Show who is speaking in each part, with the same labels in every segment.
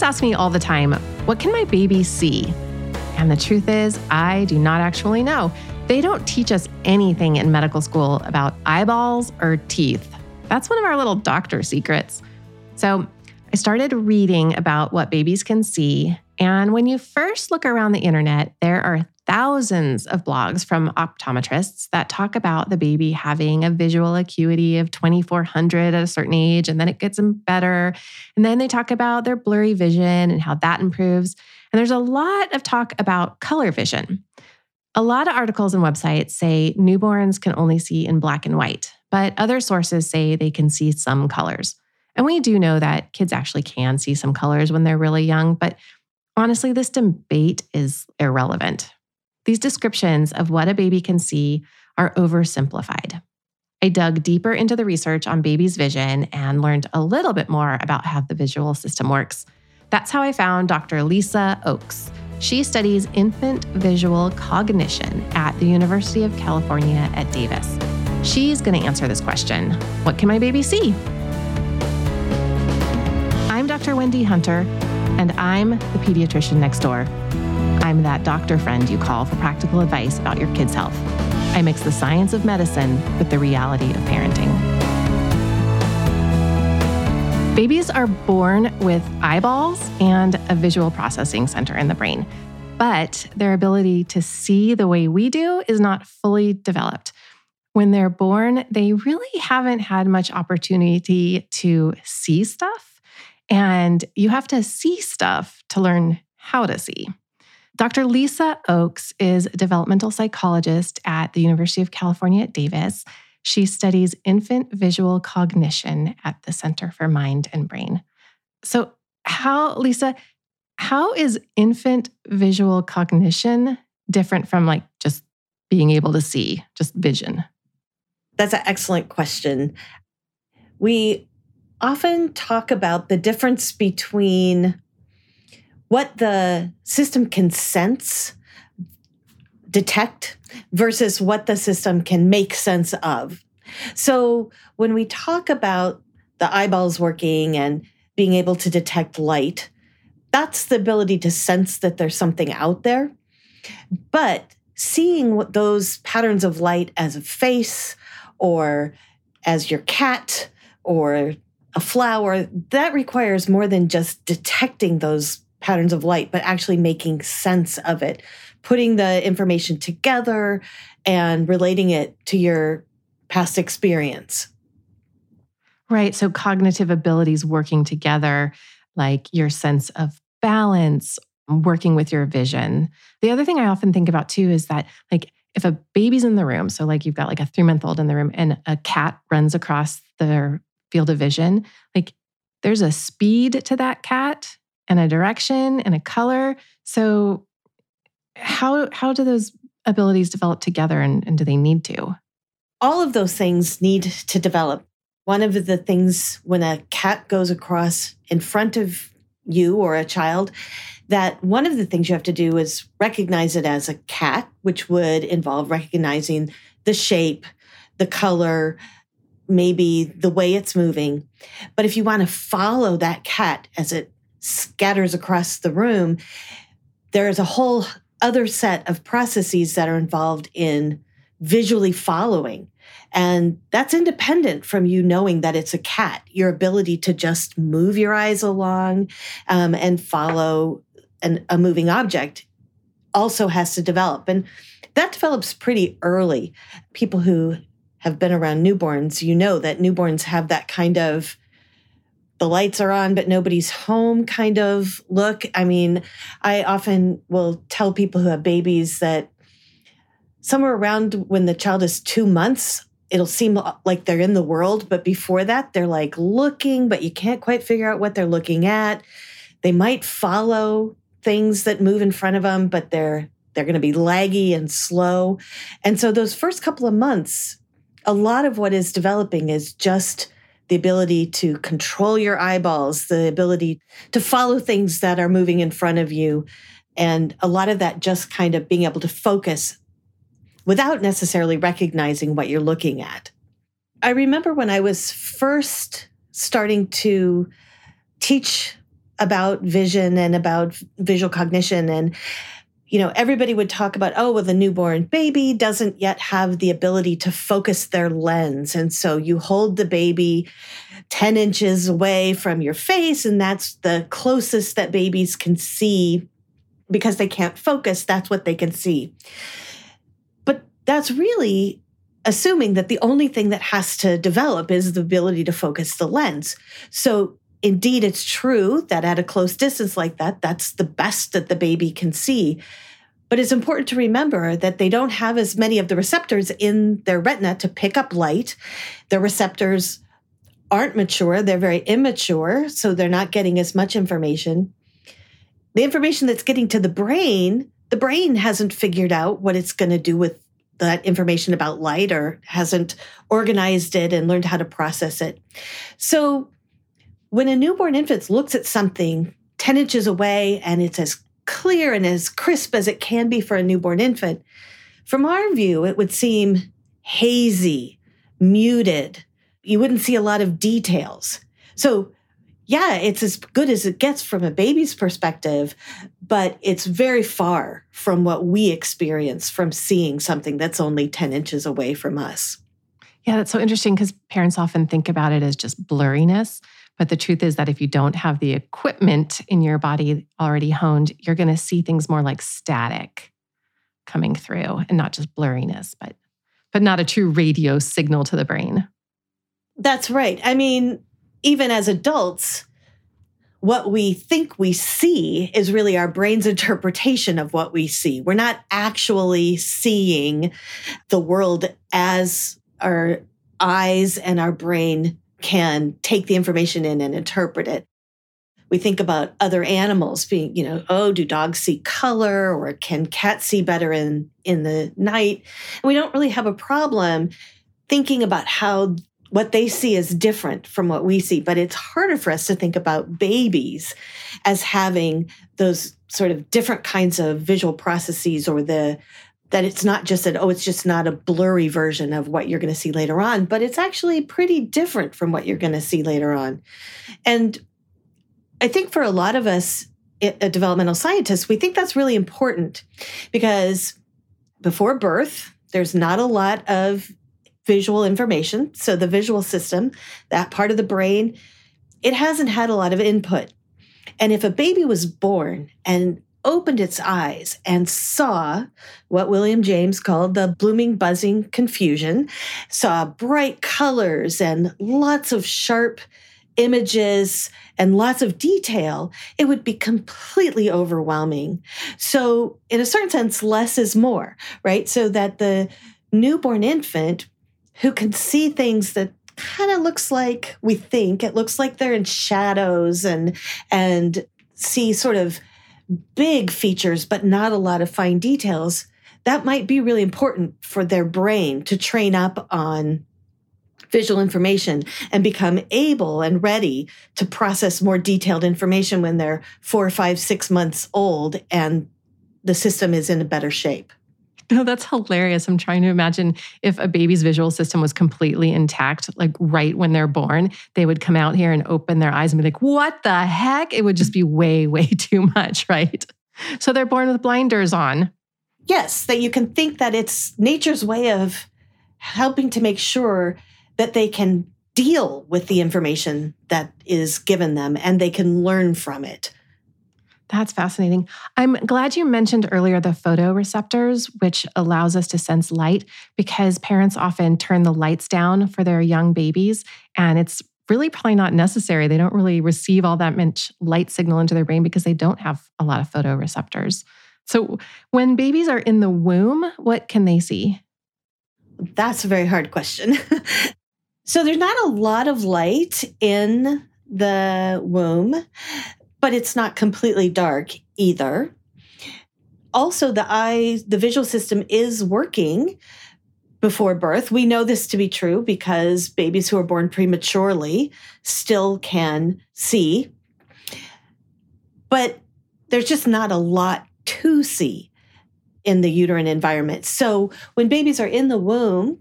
Speaker 1: Parents ask me all the time, what can my baby see? And the truth is, I do not actually know. They don't teach us anything in medical school about eyeballs or teeth. That's one of our little doctor secrets. So I started reading about what babies can see. And when you first look around the internet, there are thousands of blogs from optometrists that talk about the baby having a visual acuity of 2400 at a certain age, and then it gets them better. And then they talk about their blurry vision and how that improves. And there's a lot of talk about color vision. A lot of articles and websites say newborns can only see in black and white, but other sources say they can see some colors. And we do know that kids actually can see some colors when they're really young, but honestly, this debate is irrelevant. These descriptions of what a baby can see are oversimplified. I dug deeper into the research on babies' vision and learned a little bit more about how the visual system works. That's how I found Dr. Lisa Oakes. She studies infant visual cognition at the University of California at Davis. She's going to answer this question What can my baby see? I'm Dr. Wendy Hunter, and I'm the pediatrician next door. I'm that doctor friend you call for practical advice about your kid's health. I mix the science of medicine with the reality of parenting. Babies are born with eyeballs and a visual processing center in the brain, but their ability to see the way we do is not fully developed. When they're born, they really haven't had much opportunity to see stuff, and you have to see stuff to learn how to see. Dr. Lisa Oakes is a developmental psychologist at the University of California at Davis. She studies infant visual cognition at the Center for Mind and Brain. So, how, Lisa, how is infant visual cognition different from like just being able to see, just vision?
Speaker 2: That's an excellent question. We often talk about the difference between what the system can sense, detect, versus what the system can make sense of. So when we talk about the eyeballs working and being able to detect light, that's the ability to sense that there's something out there. But seeing what those patterns of light as a face or as your cat or a flower, that requires more than just detecting those patterns of light, but actually making sense of it, putting the information together and relating it to your past experience.
Speaker 1: Right. So cognitive abilities working together, like your sense of balance, working with your vision. The other thing I often think about too is that, like, if a baby's in the room, so like you've got like a three month old in the room and a cat runs across their field of vision, like there's a speed to that cat and a direction and a color. So how how do those abilities develop together and, and do they need to?
Speaker 2: All of those things need to develop. One of the things when a cat goes across in front of you or a child, that one of the things you have to do is recognize it as a cat, which would involve recognizing the shape, the color, maybe the way it's moving. But if you want to follow that cat as it scatters across the room, there is a whole other set of processes that are involved in visually following. And that's independent from you knowing that it's a cat. Your ability to just move your eyes along um, and follow an, a moving object also has to develop. And that develops pretty early. People who have been around newborns, you know that newborns have that kind of the lights are on, but nobody's home kind of look. I mean, I often will tell people who have babies that somewhere around when the child is two months, it'll seem like they're in the world. But before that, they're like looking, but you can't quite figure out what they're looking at. They might follow things that move in front of them, but they're they're going to be laggy and slow. And so those first couple of months, a lot of what is developing is just the ability to control your eyeballs, the ability to follow things that are moving in front of you. And a lot of that just kind of being able to focus without necessarily recognizing what you're looking at. I remember when I was first starting to teach about vision and about visual cognition and you know, everybody would talk about, oh, well, the newborn baby doesn't yet have the ability to focus their lens. And so you hold the baby 10 inches away from your face, and that's the closest that babies can see because they can't focus. That's what they can see. But that's really assuming that the only thing that has to develop is the ability to focus the lens. So indeed, it's true that at a close distance like that, that's the best that the baby can see. But it's important to remember that they don't have as many of the receptors in their retina to pick up light. Their receptors aren't mature, they're very immature, so they're not getting as much information. The information that's getting to the brain, the brain hasn't figured out what it's going to do with that information about light or hasn't organized it and learned how to process it. So when a newborn infant looks at something 10 inches away and it's as clear and as crisp as it can be for a newborn infant, from our view, it would seem hazy, muted. You wouldn't see a lot of details. So, yeah, it's as good as it gets from a baby's perspective, but it's very far from what we experience from seeing something that's only 10 inches away from us.
Speaker 1: Yeah, that's so interesting because parents often think about it as just blurriness. But the truth is that if you don't have the equipment in your body already honed, you're going to see things more like static coming through and not just blurriness, but but not a true radio signal to the brain.
Speaker 2: That's right. I mean, even as adults, what we think we see is really our brain's interpretation of what we see. We're not actually seeing the world as our eyes and our brain can take the information in and interpret it. We think about other animals being, you know, oh, do dogs see color or can cats see better in in the night? And we don't really have a problem thinking about how what they see is different from what we see, but it's harder for us to think about babies as having those sort of different kinds of visual processes or the that it's not just that, oh, it's just not a blurry version of what you're going to see later on, but it's actually pretty different from what you're going to see later on. And I think for a lot of us, uh, developmental scientists, we think that's really important because before birth, there's not a lot of visual information. So the visual system, that part of the brain, it hasn't had a lot of input. And if a baby was born and opened its eyes and saw what William James called the blooming, buzzing confusion, saw bright colors and lots of sharp images and lots of detail, it would be completely overwhelming. So, in a certain sense, less is more, right? So that the newborn infant who can see things that kind of looks like we think it looks like they're in shadows and and see sort of big features, but not a lot of fine details, that might be really important for their brain to train up on visual information and become able and ready to process more detailed information when they're four, five, six months old and the system is in a better shape.
Speaker 1: No, that's hilarious. I'm trying to imagine if a baby's visual system was completely intact, like right when they're born, they would come out here and open their eyes and be like, what the heck? It would just be way, way too much, right? So they're born with blinders on.
Speaker 2: Yes, that you can think that it's nature's way of helping to make sure that they can deal with the information that is given them and they can learn from it.
Speaker 1: That's fascinating. I'm glad you mentioned earlier the photoreceptors, which allows us to sense light because parents often turn the lights down for their young babies. And it's really probably not necessary. They don't really receive all that much light signal into their brain because they don't have a lot of photoreceptors. So when babies are in the womb, what can they see?
Speaker 2: That's a very hard question. so there's not a lot of light in the womb but it's not completely dark either. Also, the eye, the visual system is working before birth. We know this to be true because babies who are born prematurely still can see. But there's just not a lot to see in the uterine environment. So when babies are in the womb,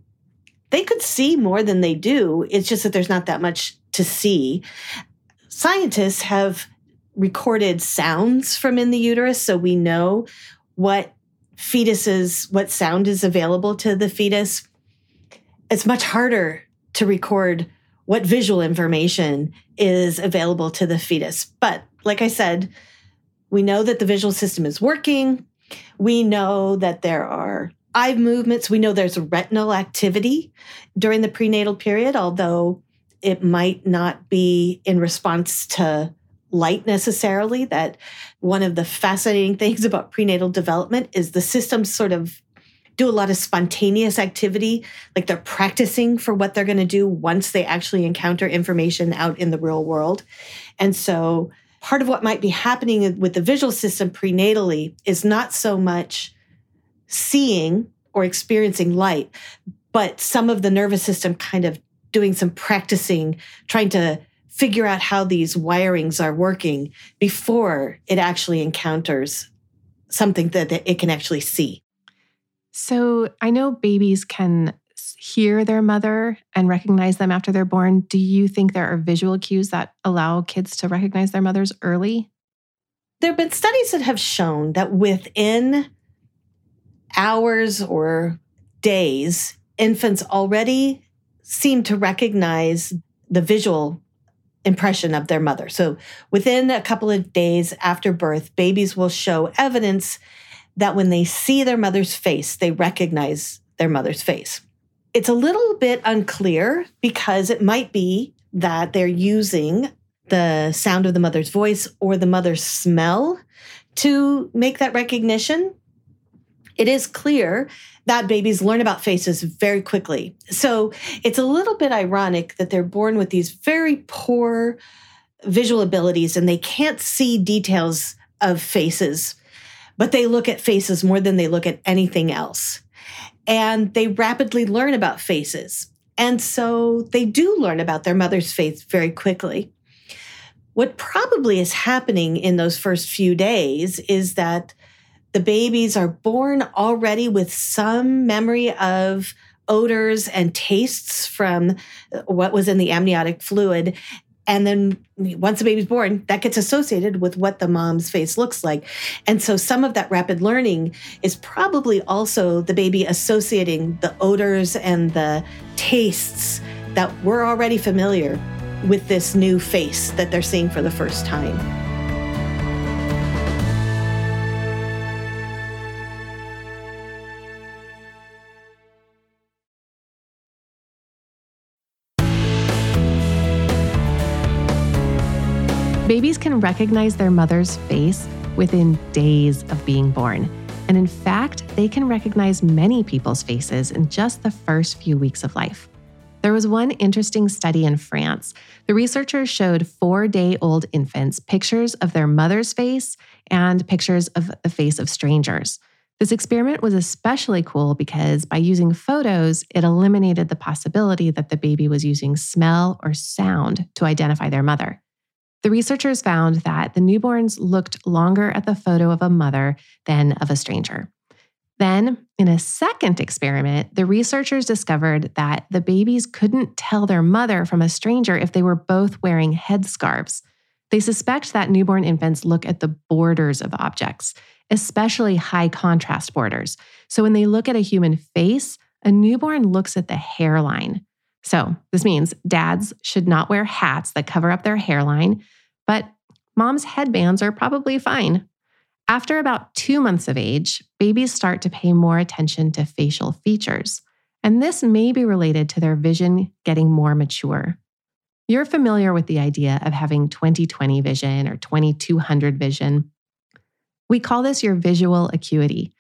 Speaker 2: they could see more than they do. It's just that there's not that much to see. Scientists have recorded sounds from in the uterus. So we know what fetuses, what sound is available to the fetus. It's much harder to record what visual information is available to the fetus. But like I said, we know that the visual system is working. We know that there are eye movements. We know there's retinal activity during the prenatal period, although it might not be in response to light necessarily. That one of the fascinating things about prenatal development is the systems sort of do a lot of spontaneous activity, like they're practicing for what they're going to do once they actually encounter information out in the real world. And so part of what might be happening with the visual system prenatally is not so much seeing or experiencing light, but some of the nervous system kind of doing some practicing, trying to figure out how these wirings are working before it actually encounters something that it can actually see.
Speaker 1: So I know babies can hear their mother and recognize them after they're born. Do you think there are visual cues that allow kids to recognize their mothers early?
Speaker 2: There have been studies that have shown that within hours or days, infants already seem to recognize the visual impression of their mother. So within a couple of days after birth, babies will show evidence that when they see their mother's face, they recognize their mother's face. It's a little bit unclear because it might be that they're using the sound of the mother's voice or the mother's smell to make that recognition it is clear that babies learn about faces very quickly. So it's a little bit ironic that they're born with these very poor visual abilities and they can't see details of faces, but they look at faces more than they look at anything else. And they rapidly learn about faces. And so they do learn about their mother's face very quickly. What probably is happening in those first few days is that the babies are born already with some memory of odors and tastes from what was in the amniotic fluid. And then once the baby's born, that gets associated with what the mom's face looks like. And so some of that rapid learning is probably also the baby associating the odors and the tastes that were already familiar with this new face that they're seeing for the first time.
Speaker 1: Babies can recognize their mother's face within days of being born. And in fact, they can recognize many people's faces in just the first few weeks of life. There was one interesting study in France. The researchers showed four day old infants pictures of their mother's face and pictures of the face of strangers. This experiment was especially cool because by using photos, it eliminated the possibility that the baby was using smell or sound to identify their mother. The researchers found that the newborns looked longer at the photo of a mother than of a stranger. Then, in a second experiment, the researchers discovered that the babies couldn't tell their mother from a stranger if they were both wearing headscarves. They suspect that newborn infants look at the borders of objects, especially high contrast borders. So when they look at a human face, a newborn looks at the hairline. So, this means dads should not wear hats that cover up their hairline, but mom's headbands are probably fine. After about two months of age, babies start to pay more attention to facial features, and this may be related to their vision getting more mature. You're familiar with the idea of having 20/20 vision or 2200 vision. We call this your visual acuity.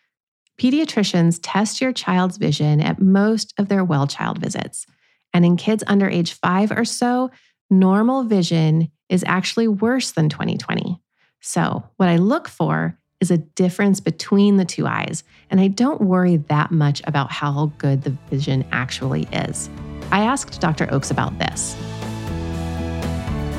Speaker 1: Pediatricians test your child's vision at most of their well child visits. And in kids under age five or so, normal vision is actually worse than 2020. So, what I look for is a difference between the two eyes, and I don't worry that much about how good the vision actually is. I asked Dr. Oakes about this.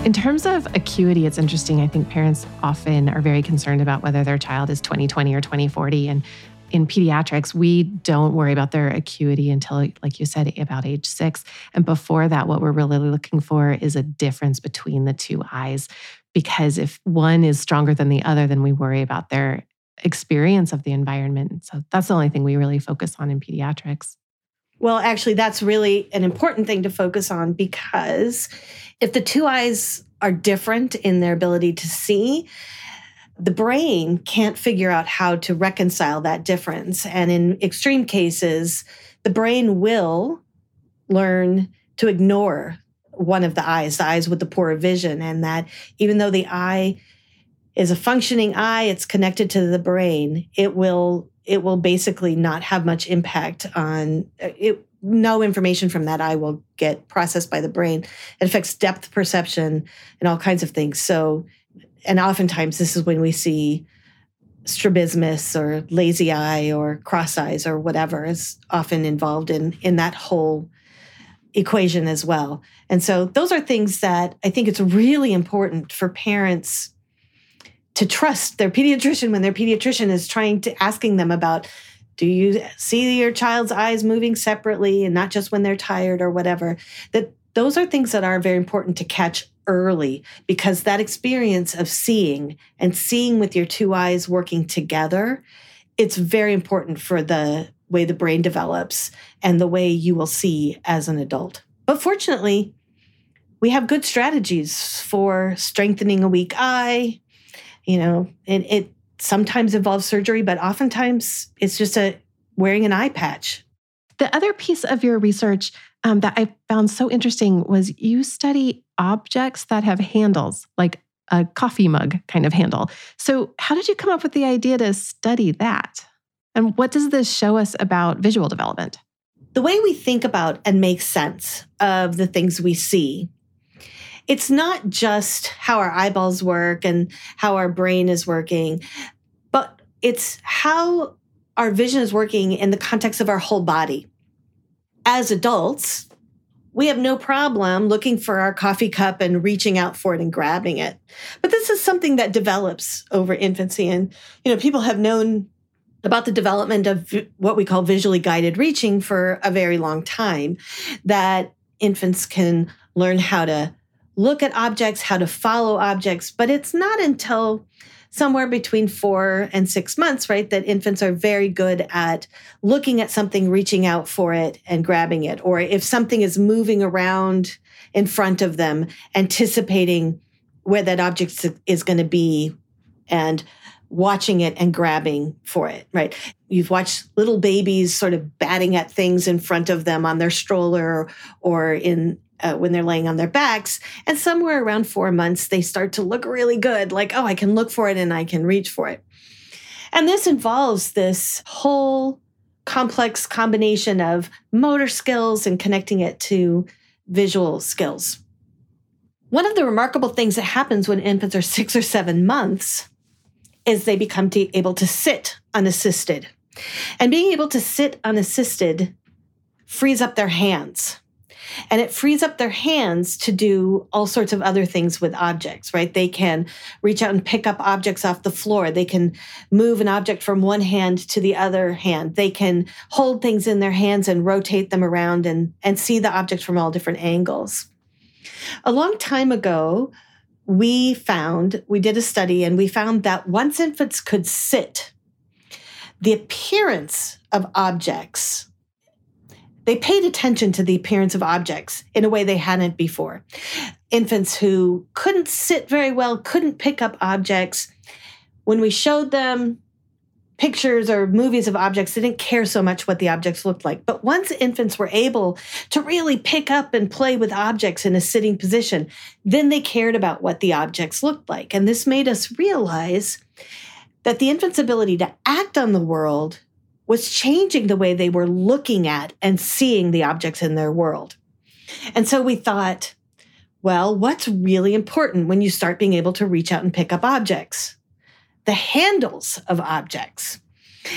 Speaker 1: In terms of acuity, it's interesting. I think parents often are very concerned about whether their child is 2020 or 2040. And in pediatrics, we don't worry about their acuity until, like you said, about age six. And before that, what we're really looking for is a difference between the two eyes. because if one is stronger than the other, then we worry about their experience of the environment. So that's the only thing we really focus on in pediatrics.
Speaker 2: Well, actually, that's really an important thing to focus on because if the two eyes are different in their ability to see, the brain can't figure out how to reconcile that difference. And in extreme cases, the brain will learn to ignore one of the eyes, the eyes with the poorer vision, and that even though the eye is a functioning eye, it's connected to the brain, it will it will basically not have much impact on uh, it no information from that eye will get processed by the brain. It affects depth perception and all kinds of things. So, and oftentimes this is when we see strabismus or lazy eye or cross eyes or whatever is often involved in in that whole equation as well. And so those are things that I think it's really important for parents to trust their pediatrician when their pediatrician is trying to asking them about do you see your child's eyes moving separately and not just when they're tired or whatever that those are things that are very important to catch early because that experience of seeing and seeing with your two eyes working together it's very important for the way the brain develops and the way you will see as an adult. But fortunately, we have good strategies for strengthening a weak eye. You know, it, it sometimes involves surgery, but oftentimes it's just a wearing an eye patch.
Speaker 1: The other piece of your research um, that I found so interesting was you study objects that have handles, like a coffee mug kind of handle. So, how did you come up with the idea to study that? And what does this show us about visual development?
Speaker 2: The way we think about and make sense of the things we see, it's not just how our eyeballs work and how our brain is working, but it's how our vision is working in the context of our whole body. As adults, we have no problem looking for our coffee cup and reaching out for it and grabbing it. But this is something that develops over infancy. And, you know, people have known about the development of what we call visually guided reaching for a very long time, that infants can learn how to look at objects, how to follow objects, but it's not until somewhere between four and six months, right, that infants are very good at looking at something, reaching out for it, and grabbing it. Or if something is moving around in front of them, anticipating where that object is going to be and watching it and grabbing for it, right? You've watched little babies sort of batting at things in front of them on their stroller or in uh, when they're laying on their backs. And somewhere around four months, they start to look really good, like, oh, I can look for it and I can reach for it. And this involves this whole complex combination of motor skills and connecting it to visual skills. One of the remarkable things that happens when infants are six or seven months is they become to, able to sit unassisted. And being able to sit unassisted frees up their hands. And it frees up their hands to do all sorts of other things with objects, right? They can reach out and pick up objects off the floor. They can move an object from one hand to the other hand. They can hold things in their hands and rotate them around and, and see the object from all different angles. A long time ago, we found, we did a study and we found that once infants could sit, the appearance of objects, they paid attention to the appearance of objects in a way they hadn't before. Infants who couldn't sit very well, couldn't pick up objects, when we showed them pictures or movies of objects, they didn't care so much what the objects looked like. But once infants were able to really pick up and play with objects in a sitting position, then they cared about what the objects looked like. And this made us realize that the infant's ability to act on the world was changing the way they were looking at and seeing the objects in their world. And so we thought, well, what's really important when you start being able to reach out and pick up objects? The handles of objects.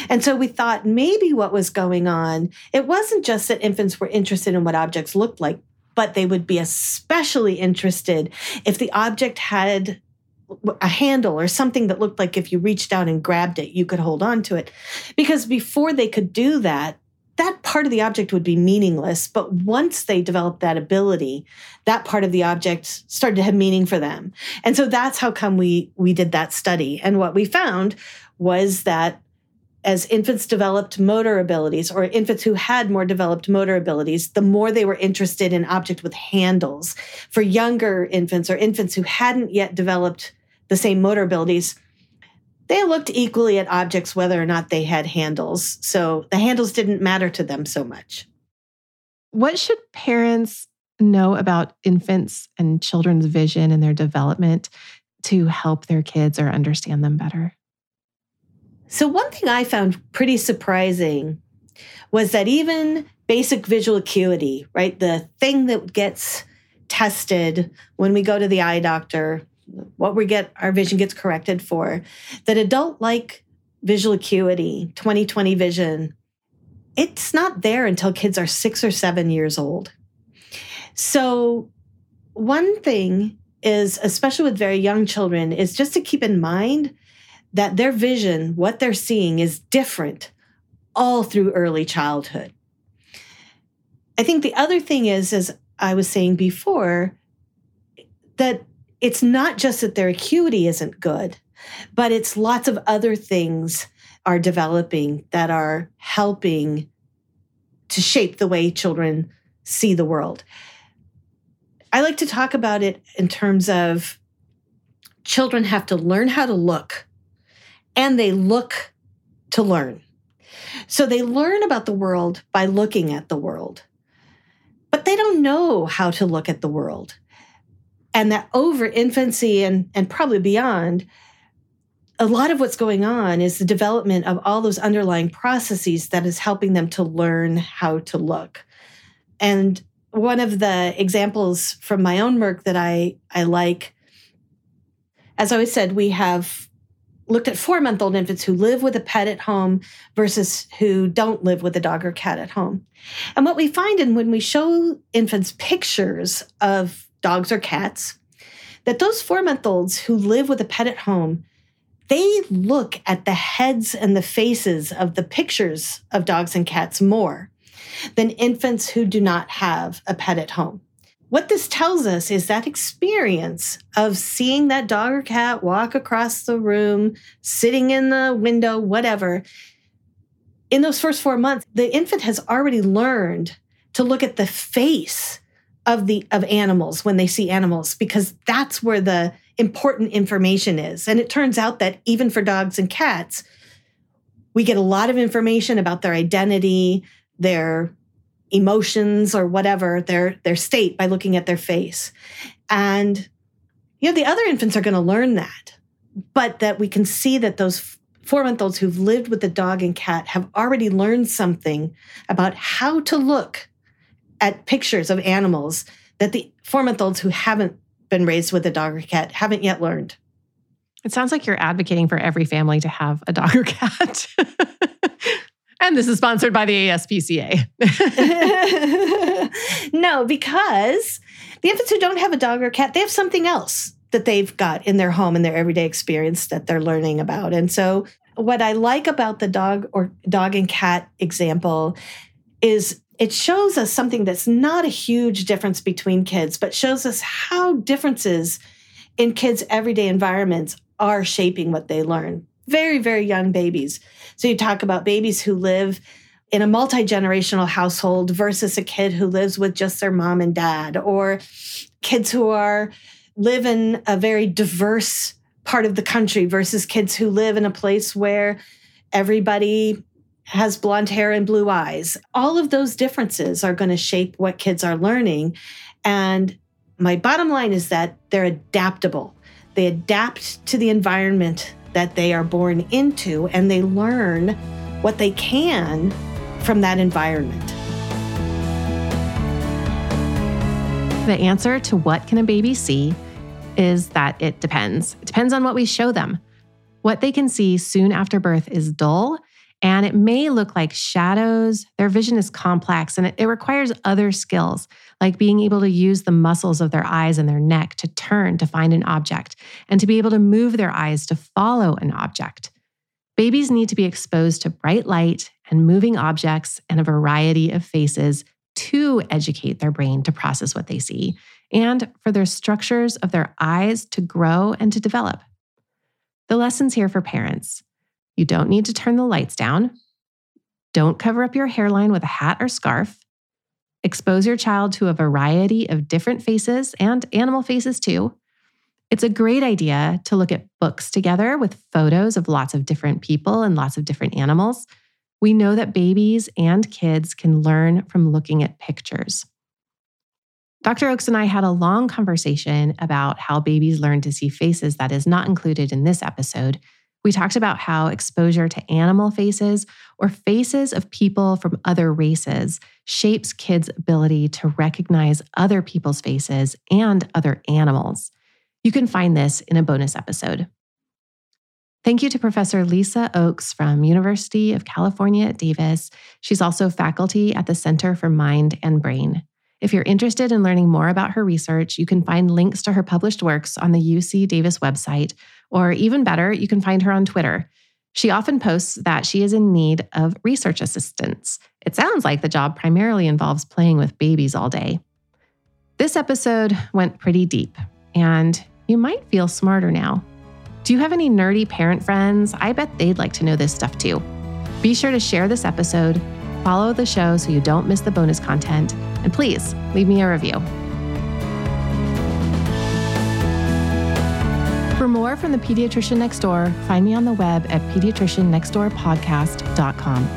Speaker 2: And so we thought maybe what was going on, it wasn't just that infants were interested in what objects looked like, but they would be especially interested if the object had a handle or something that looked like if you reached out and grabbed it, you could hold on to it. Because before they could do that, that part of the object would be meaningless. But once they developed that ability, that part of the object started to have meaning for them. And so that's how come we we did that study. And what we found was that as infants developed motor abilities or infants who had more developed motor abilities, the more they were interested in objects with handles. For younger infants or infants who hadn't yet developed the same motor abilities, they looked equally at objects whether or not they had handles. So the handles didn't matter to them so much.
Speaker 1: What should parents know about infants and children's vision and their development to help their kids or understand them better?
Speaker 2: So, one thing I found pretty surprising was that even basic visual acuity, right, the thing that gets tested when we go to the eye doctor, what we get, our vision gets corrected for, that adult like visual acuity, 2020 vision, it's not there until kids are six or seven years old. So, one thing is, especially with very young children, is just to keep in mind that their vision, what they're seeing, is different all through early childhood. I think the other thing is, as I was saying before, that it's not just that their acuity isn't good, but it's lots of other things are developing that are helping to shape the way children see the world. I like to talk about it in terms of children have to learn how to look and they look to learn. So they learn about the world by looking at the world, but they don't know how to look at the world and that over infancy and, and probably beyond, a lot of what's going on is the development of all those underlying processes that is helping them to learn how to look. And one of the examples from my own work that I, I like, as I always said, we have looked at four month old infants who live with a pet at home versus who don't live with a dog or cat at home. And what we find in when we show infants pictures of dogs or cats, that those four month olds who live with a pet at home, they look at the heads and the faces of the pictures of dogs and cats more than infants who do not have a pet at home. What this tells us is that experience of seeing that dog or cat walk across the room, sitting in the window, whatever, in those first four months, the infant has already learned to look at the face of the of animals when they see animals because that's where the important information is. And it turns out that even for dogs and cats we get a lot of information about their identity their emotions or whatever their their state by looking at their face. And you know the other infants are going to learn that but that we can see that those four month olds who've lived with the dog and cat have already learned something about how to look at pictures of animals that the four month olds who haven't been raised with a dog or cat haven't yet learned.
Speaker 1: It sounds like you're advocating for every family to have a dog or cat. and this is sponsored by the ASPCA.
Speaker 2: no, because the infants who don't have a dog or cat, they have something else that they've got in their home and their everyday experience that they're learning about. And so what I like about the dog or dog and cat example is it shows us something that's not a huge difference between kids, but shows us how differences in kids' everyday environments are shaping what they learn. Very, very young babies. So you talk about babies who live in a multi generational household versus a kid who lives with just their mom and dad, or kids who are live in a very diverse part of the country versus kids who live in a place where everybody has blonde hair and blue eyes. All of those differences are going to shape what kids are learning. And my bottom line is that they're adaptable. They adapt to the environment that they are born into and they learn what they can from that environment.
Speaker 1: The answer to what can a baby see is that it depends. It depends on what we show them. What they can see soon after birth is dull and it may look like shadows. Their vision is complex and it, requires other skills, like being able to use the muscles of their eyes and their neck to turn to find an object and to be able to move their eyes to follow an object. Babies need to be exposed to bright light and moving objects and a variety of faces to educate their brain to process what they see and for their structures of their eyes to grow and to develop. The lessons here for parents you don't need to turn the lights down. Don't cover up your hairline with a hat or scarf. Expose your child to a variety of different faces and animal faces too. It's a great idea to look at books together with photos of lots of different people and lots of different animals. We know that babies and kids can learn from looking at pictures. Dr. Oakes and I had a long conversation about how babies learn to see faces that is not included in this episode. We talked about how exposure to animal faces or faces of people from other races shapes kids' ability to recognize other people's faces and other animals. You can find this in a bonus episode. Thank you to Professor Lisa Oakes from University of California at Davis. She's also faculty at the Center for Mind and Brain. If you're interested in learning more about her research, you can find links to her published works on the UC Davis website, or even better, you can find her on Twitter. She often posts that she is in need of research assistants. It sounds like the job primarily involves playing with babies all day. This episode went pretty deep, and you might feel smarter now. Do you have any nerdy parent friends? I bet they'd like to know this stuff too. Be sure to share this episode, follow the show so you don't miss the bonus content, and please leave me a review. For more from the Pediatrician Next Door, find me on the web at pediatriciannextdoorpodcast.com.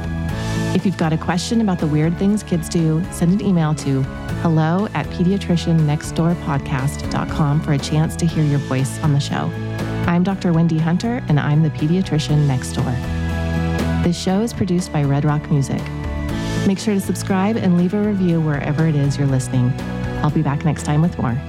Speaker 1: If you've got a question about the weird things kids do, send an email to hello at pediatriciannextdoorpodcast.com for a chance to hear your voice on the show. I'm Dr. Wendy Hunter, and I'm the pediatrician next door. This show is produced by Redd Rock Music. Make sure to subscribe and leave a review wherever it is you're listening. I'll be back next time with more.